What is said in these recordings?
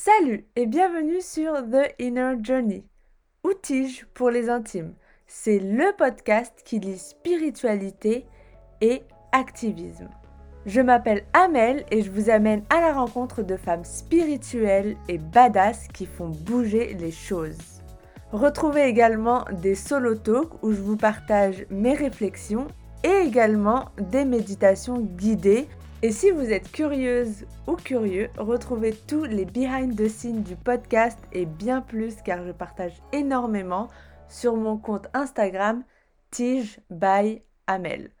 Salut et bienvenue sur The Inner Journey, Outige pour les intimes? C'est le podcast qui lit spiritualité et activisme. Je m'appelle Amel et je vous amène à la rencontre de femmes spirituelles et badass qui font bouger les choses. Retrouvez également des solo talks où je vous partage mes réflexions et également des méditations guidées et si vous êtes curieuse ou curieux, retrouvez tous les behind the scenes du podcast et bien plus car je partage énormément sur mon compte Instagram Tige by Amel.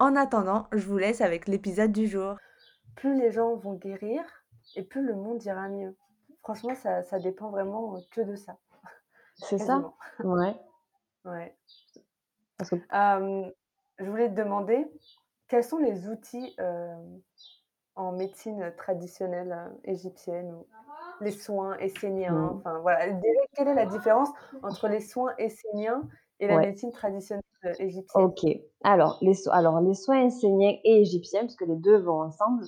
En attendant, je vous laisse avec l'épisode du jour. Plus les gens vont guérir et plus le monde ira mieux. Franchement, ça, ça dépend vraiment que de ça. C'est ça? Ouais. Ouais. Euh, je voulais te demander, quels sont les outils euh, en médecine traditionnelle euh, égyptienne ou les soins esséniens? Mmh. Enfin voilà, quelle est la différence entre les soins esséniens et la médecine traditionnelle euh, égyptienne? Ok. Alors les, alors, les soins esséniens et égyptiens, parce que les deux vont ensemble,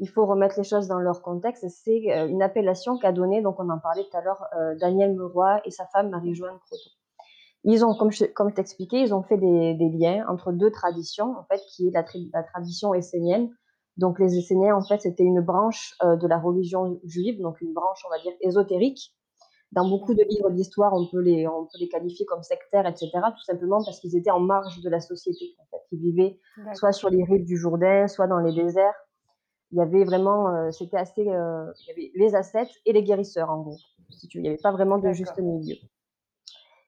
il faut remettre les choses dans leur contexte. C'est une appellation qu'a donnée, donc on en parlait tout à l'heure, Daniel Meroy et sa femme Marie-Joanne Croton. Ils ont, comme je, comme t'expliquais, ils ont fait des, des, liens entre deux traditions, en fait, qui est la, la tradition essénienne. Donc, les Esséniens, en fait, c'était une branche euh, de la religion juive, donc une branche, on va dire, ésotérique. Dans beaucoup de livres d'histoire, on peut les, on peut les qualifier comme sectaires, etc., tout simplement parce qu'ils étaient en marge de la société. En fait, ils vivaient soit sur les rives du Jourdain, soit dans les déserts. Il y avait vraiment, euh, c'était assez, euh, il y avait les ascètes et les guérisseurs, en gros. Si tu, il n'y avait pas vraiment de juste milieu.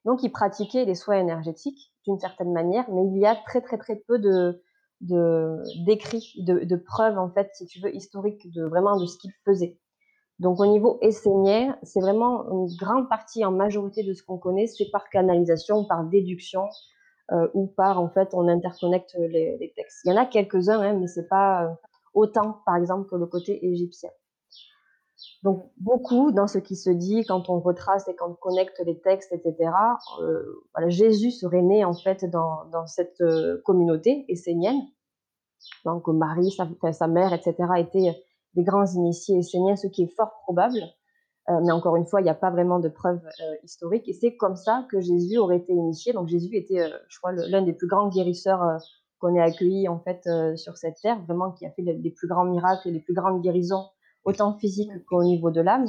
Donc, ils pratiquaient les soins énergétiques d'une certaine manière, mais il y a très, très, très peu de, d'écrits, de, de, preuves, en fait, si tu veux, historiques de vraiment de ce qu'ils faisaient. Donc, au niveau essénien, c'est vraiment une grande partie, en majorité de ce qu'on connaît, c'est par canalisation, par déduction, euh, ou par, en fait, on interconnecte les, les textes. Il y en a quelques-uns, hein, mais c'est pas euh, autant, par exemple, que le côté égyptien. Donc beaucoup dans ce qui se dit quand on retrace et quand on connecte les textes, etc. Euh, Jésus serait né en fait dans, cette euh, communauté essénienne. Donc Marie, sa, mère, etc. étaient des grands initiés esséniens, ce qui est fort probable. Euh, mais encore une fois, il n'y a pas vraiment de preuves historiques. Et c'est comme ça que Jésus aurait été initié. Donc Jésus était, je crois, l'un des plus grands guérisseurs qu'on ait accueillis en fait sur cette terre, vraiment qui a fait les, les plus grands miracles et les plus grandes guérisons autant physique qu'au niveau de l'âme.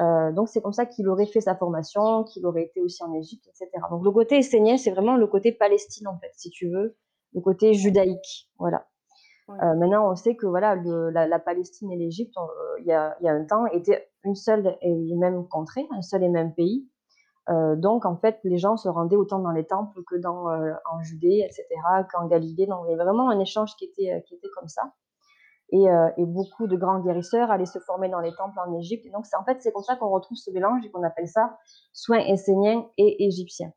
Euh, donc c'est comme ça qu'il aurait fait sa formation, qu'il aurait été aussi en Égypte, etc. Donc le côté essénien, c'est vraiment le côté Palestine en fait, si tu veux, le côté judaïque, voilà. Ouais. Euh, maintenant, on sait que voilà, le, la, la, Palestine et l'Égypte, euh, il y, a, y, a, un temps, étaient une seule et même contrée, un seul et même pays. Euh, donc en fait, les gens se rendaient autant dans les temples que dans en Judée, etc., qu'en Galilée. Donc il y avait vraiment un échange qui était qui était comme ça. Et, euh, et, beaucoup de grands guérisseurs allaient se former dans les temples en Égypte. Et donc, en fait, c'est comme ça qu'on retrouve ce mélange et qu'on appelle ça soins esséniens et égyptiens.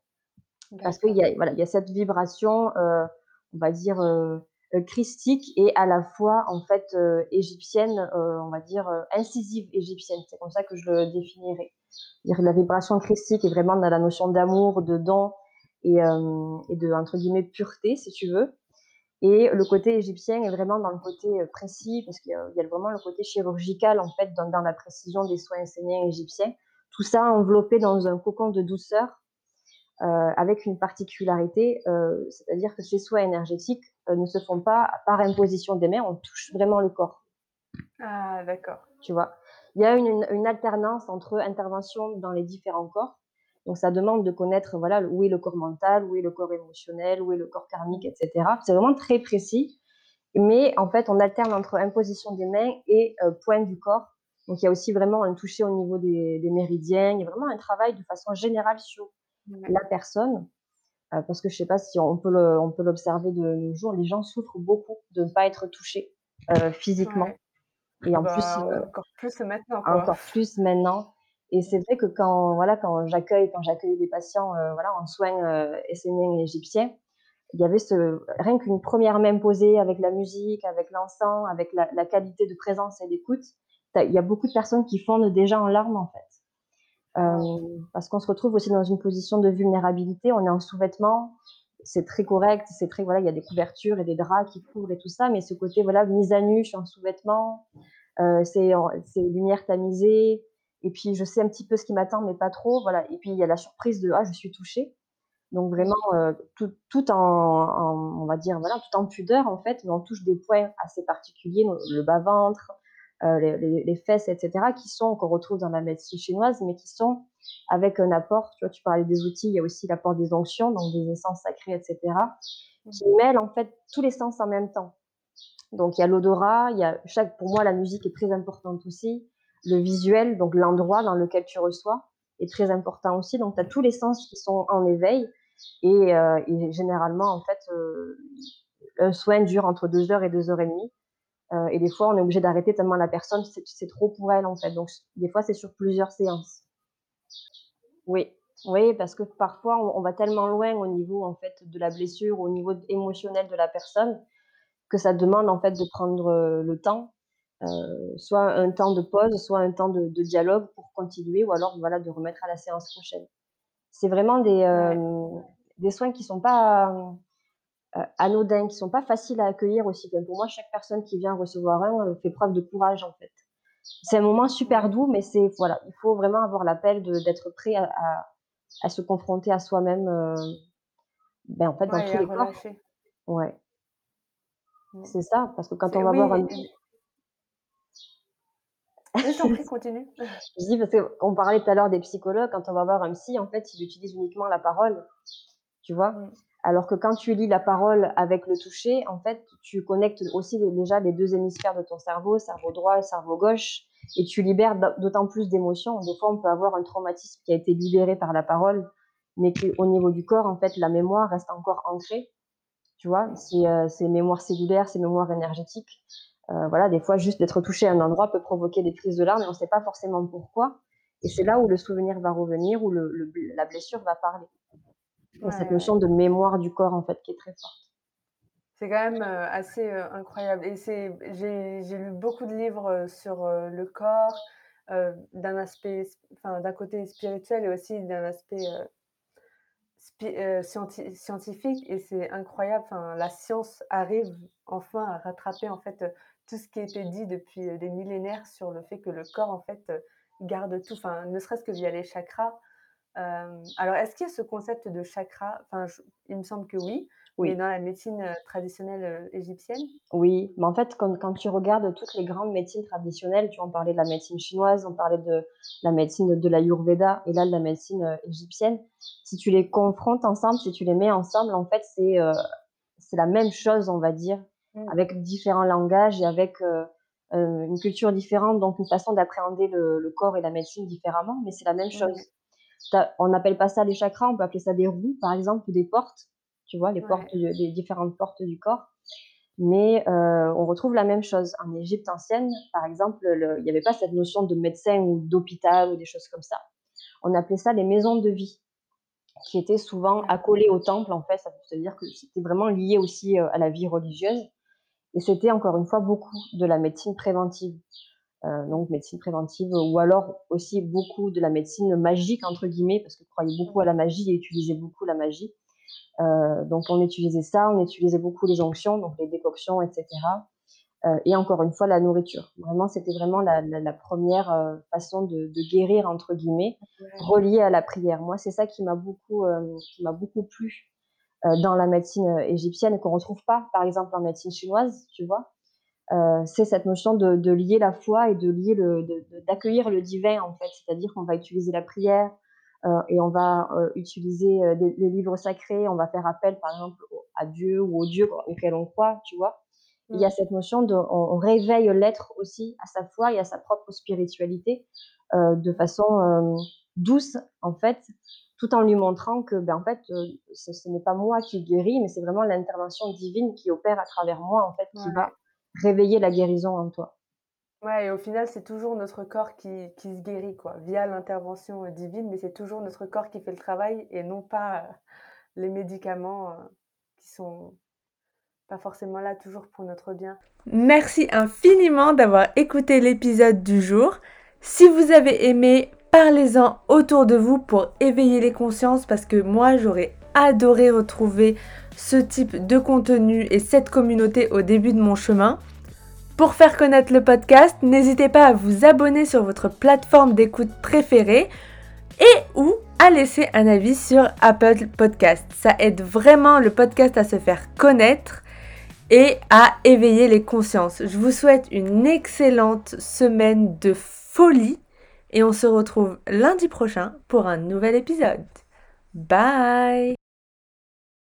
Parce qu'il y, a, voilà, il y a cette vibration, euh, on va dire, euh, christique et à la fois, en fait, égyptienne, on va dire, incisive égyptienne. C'est comme ça que je le définirais. La vibration christique est vraiment dans la notion d'amour, de don et de, entre guillemets, pureté, si tu veux. Et le côté égyptien est vraiment dans le côté euh, précis, parce qu'il y a vraiment le côté chirurgical, en fait, dans, dans la précision des soins enseignants égyptiens. Tout ça enveloppé dans un cocon de douceur, euh, avec une particularité, euh, c'est-à-dire que ces soins énergétiques euh, ne se font pas par imposition des mains, on touche vraiment le corps. Ah, d'accord. Tu vois, il y a une, une alternance entre intervention dans les différents corps, donc ça demande de connaître voilà où est le corps mental, où est le corps émotionnel, où est le corps karmique, etc. C'est vraiment très précis. Mais en fait, on alterne entre imposition des mains et euh, point du corps. Donc il y a aussi vraiment un toucher au niveau des, des, méridiens. Il y a vraiment un travail de façon générale sur la personne. Euh, parce que je sais pas si on peut le, on peut l'observer de nos jours, les gens souffrent beaucoup de ne pas être touchés euh, physiquement. Ouais. Et en bah, plus, euh, encore plus maintenant. Quoi. Encore plus maintenant. Et c'est vrai que quand voilà quand j'accueille quand j'accueille des patients euh, voilà en soins euh, esséniens et égyptiens, il y avait ce rien qu'une première main posée avec la musique, avec l'encens, avec la, qualité de présence et d'écoute, il y a beaucoup de personnes qui fondent déjà en larmes en fait, euh, parce qu'on se retrouve aussi dans une position de vulnérabilité, on est en sous-vêtements, c'est très correct, c'est très voilà il y a des couvertures et des draps qui couvrent et tout ça, mais ce côté voilà mise à nu, je suis en sous-vêtements, euh, c'est c'est lumière tamisée Et puis, je sais un petit peu ce qui m'attend, mais pas trop, voilà. Et puis, il y a la surprise de: «Ah, je suis touchée». Donc vraiment, euh, tout, tout en, on va dire, voilà, tout en pudeur en fait, mais on touche des points assez particuliers, le bas-ventre, euh, les, les, fesses, etc., qui sont, qu'on retrouve dans la médecine chinoise, mais qui sont avec un apport, tu vois, tu parlais des outils, il y a aussi l'apport des onctions, donc des essences sacrées, etc., qui mmh. mêlent en fait tous les sens en même temps. Donc il y a l'odorat, il y a chaque, pour moi la musique est très importante aussi, le visuel, donc l'endroit dans lequel tu reçois est très important aussi. Donc tu as tous les sens qui sont en éveil euh, et, généralement, en fait, euh, un soin dure entre deux heures et deux heures et demie. Euh, et des fois, on est obligé d'arrêter tellement la personne, c'est trop pour elle, en fait. Donc, des fois, c'est sur plusieurs séances. Oui, oui, parce que parfois, on, va tellement loin au niveau, en fait, de la blessure, au niveau émotionnel de la personne, que ça demande, en fait, de prendre le temps, soit un temps de pause, soit un temps de, de, dialogue pour continuer, ou alors, voilà, de remettre à la séance prochaine. C'est vraiment des, euh, des soins qui sont pas euh, anodins, qui sont pas faciles à accueillir aussi. pour moi, chaque personne qui vient recevoir un euh, fait preuve de courage en fait. C'est un moment super doux, mais c'est voilà, il faut vraiment avoir l'appel d'être prêt à, à, se confronter à soi-même. ben en fait, dans tous les corps. Ouais. Mmh. C'est ça, parce que quand on va voir un, je t'en prie, continue. je dis parce qu'on parlait tout à l'heure des psychologues, quand on va voir un psy, en fait, il utilise uniquement la parole, tu vois. Mm. Alors que quand tu lis la parole avec le toucher, en fait, tu connectes aussi déjà les deux hémisphères de ton cerveau, cerveau droit et cerveau gauche, et tu libères d'autant plus d'émotions. Des fois, on peut avoir un traumatisme qui a été libéré par la parole, mais qu'au niveau du corps, en fait, la mémoire reste encore ancrée. Tu vois, c'est euh, mémoire cellulaire, c'est mémoire énergétique. Euh, voilà, des fois, juste d'être touché à un endroit peut provoquer des crises de larmes et on ne sait pas forcément pourquoi. Et c'est là où le souvenir va revenir, où la blessure va parler. cette notion de mémoire du corps, en fait, qui est très forte. C'est quand même euh, assez euh, incroyable. Et j'ai lu beaucoup de livres sur le corps, d'un aspect, enfin, d'un côté spirituel et aussi d'un aspect scientifique. Et c'est incroyable. Enfin, la science arrive enfin à rattraper en fait tout ce qui a été dit depuis des millénaires sur le fait que le corps, en fait, garde tout, enfin, ne serait-ce que via les chakras. alors, est-ce qu'il y a ce concept de chakra? Enfin, il me semble que oui. Oui. Mais dans la médecine traditionnelle égyptienne? Oui, mais en fait, quand, quand, tu regardes toutes les grandes médecines traditionnelles, tu en parlais de la médecine chinoise, on parlait de la médecine de l'Ayurveda et là de la médecine égyptienne. Si tu les confrontes ensemble, si tu les mets ensemble, en fait, c'est c'est la même chose, on va dire, Mmh. avec différents langages et avec euh, euh, une culture différente, donc une façon d'appréhender le, corps et la médecine différemment, mais c'est la même chose. On n'appelle pas ça des chakras, on peut appeler ça des roues, par exemple, ou des portes, tu vois, les portes, des différentes portes du corps. Mais euh, on retrouve la même chose. En Égypte ancienne, par exemple, il n'y avait pas cette notion de médecin ou d'hôpital ou des choses comme ça. On appelait ça les maisons de vie qui étaient souvent accolées au temple, en fait. Ça veut dire que c'était vraiment lié aussi à la vie religieuse. Et c'était encore une fois beaucoup de la médecine préventive. Euh, donc médecine préventive ou alors aussi beaucoup de la médecine magique entre guillemets parce que croyait beaucoup à la magie et utilisait beaucoup la magie. Euh, donc on utilisait ça, on utilisait beaucoup les onctions, donc les décoctions, etc. Euh, et encore une fois la nourriture. Vraiment c'était vraiment la, la, la première euh, façon de, de, guérir entre guillemets, reliée à la prière. Moi c'est ça qui m'a beaucoup euh, qui m'a beaucoup plu dans la médecine euh, égyptienne qu'on retrouve pas, par exemple, en médecine chinoise, tu vois. Euh, c'est cette notion de, de, lier la foi et de lier le, d'accueillir le divin en fait, c'est-à-dire qu'on va utiliser la prière euh, et on va euh, utiliser des, les livres sacrés, on va faire appel par exemple à Dieu ou au Dieu auquel on croit, tu vois. Il y a mm. cette notion de, on, on réveille l'être aussi à sa foi et à sa propre spiritualité euh, de façon douce en fait, tout en lui montrant que, ben, en fait, euh, ce, n'est pas moi qui guéris, mais c'est vraiment l'intervention divine qui opère à travers moi, en fait, qui va réveiller la guérison en toi. Ouais, et au final, c'est toujours notre corps qui, qui, se guérit, quoi, via l'intervention euh, divine, mais c'est toujours notre corps qui fait le travail et non pas euh, les médicaments qui sont pas forcément là toujours pour notre bien. Merci infiniment d'avoir écouté l'épisode du jour. Si vous avez aimé, Parlez-en autour de vous pour éveiller les consciences parce que moi j'aurais adoré retrouver ce type de contenu et cette communauté au début de mon chemin. Pour faire connaître le podcast, n'hésitez pas à vous abonner sur votre plateforme d'écoute préférée et ou à laisser un avis sur Apple Podcast. Ça aide vraiment le podcast à se faire connaître et à éveiller les consciences. Je vous souhaite une excellente semaine de folie et on se retrouve lundi prochain pour un nouvel épisode. Bye